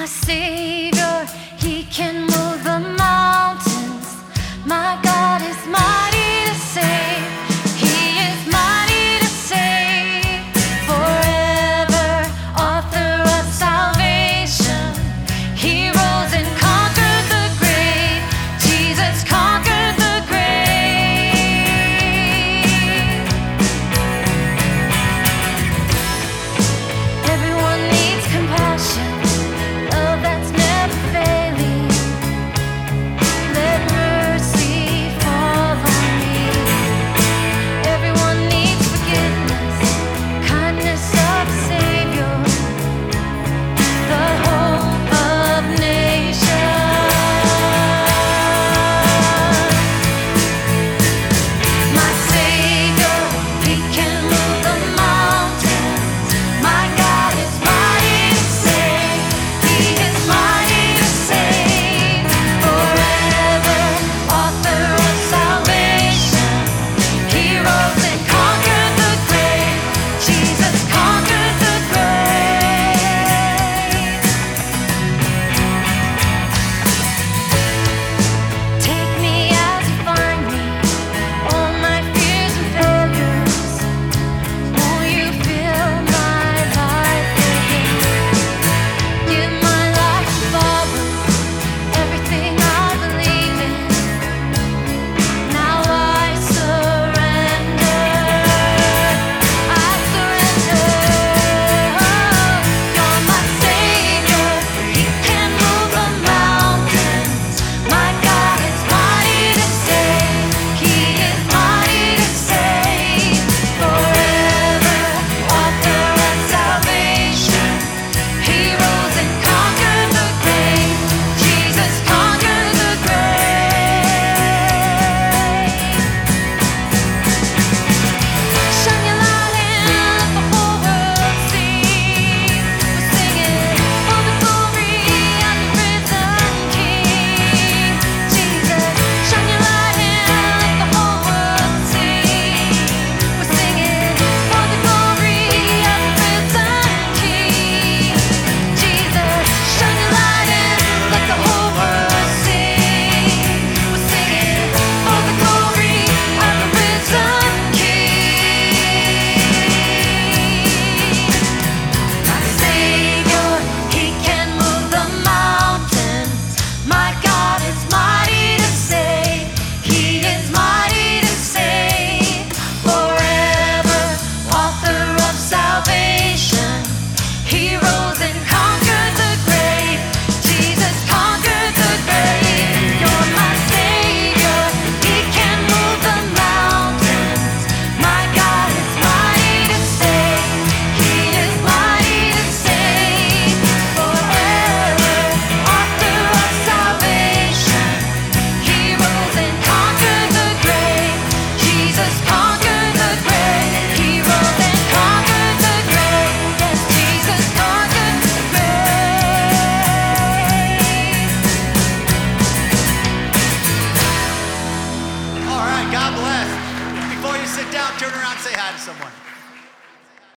my Savior, Turn around, say hi to someone.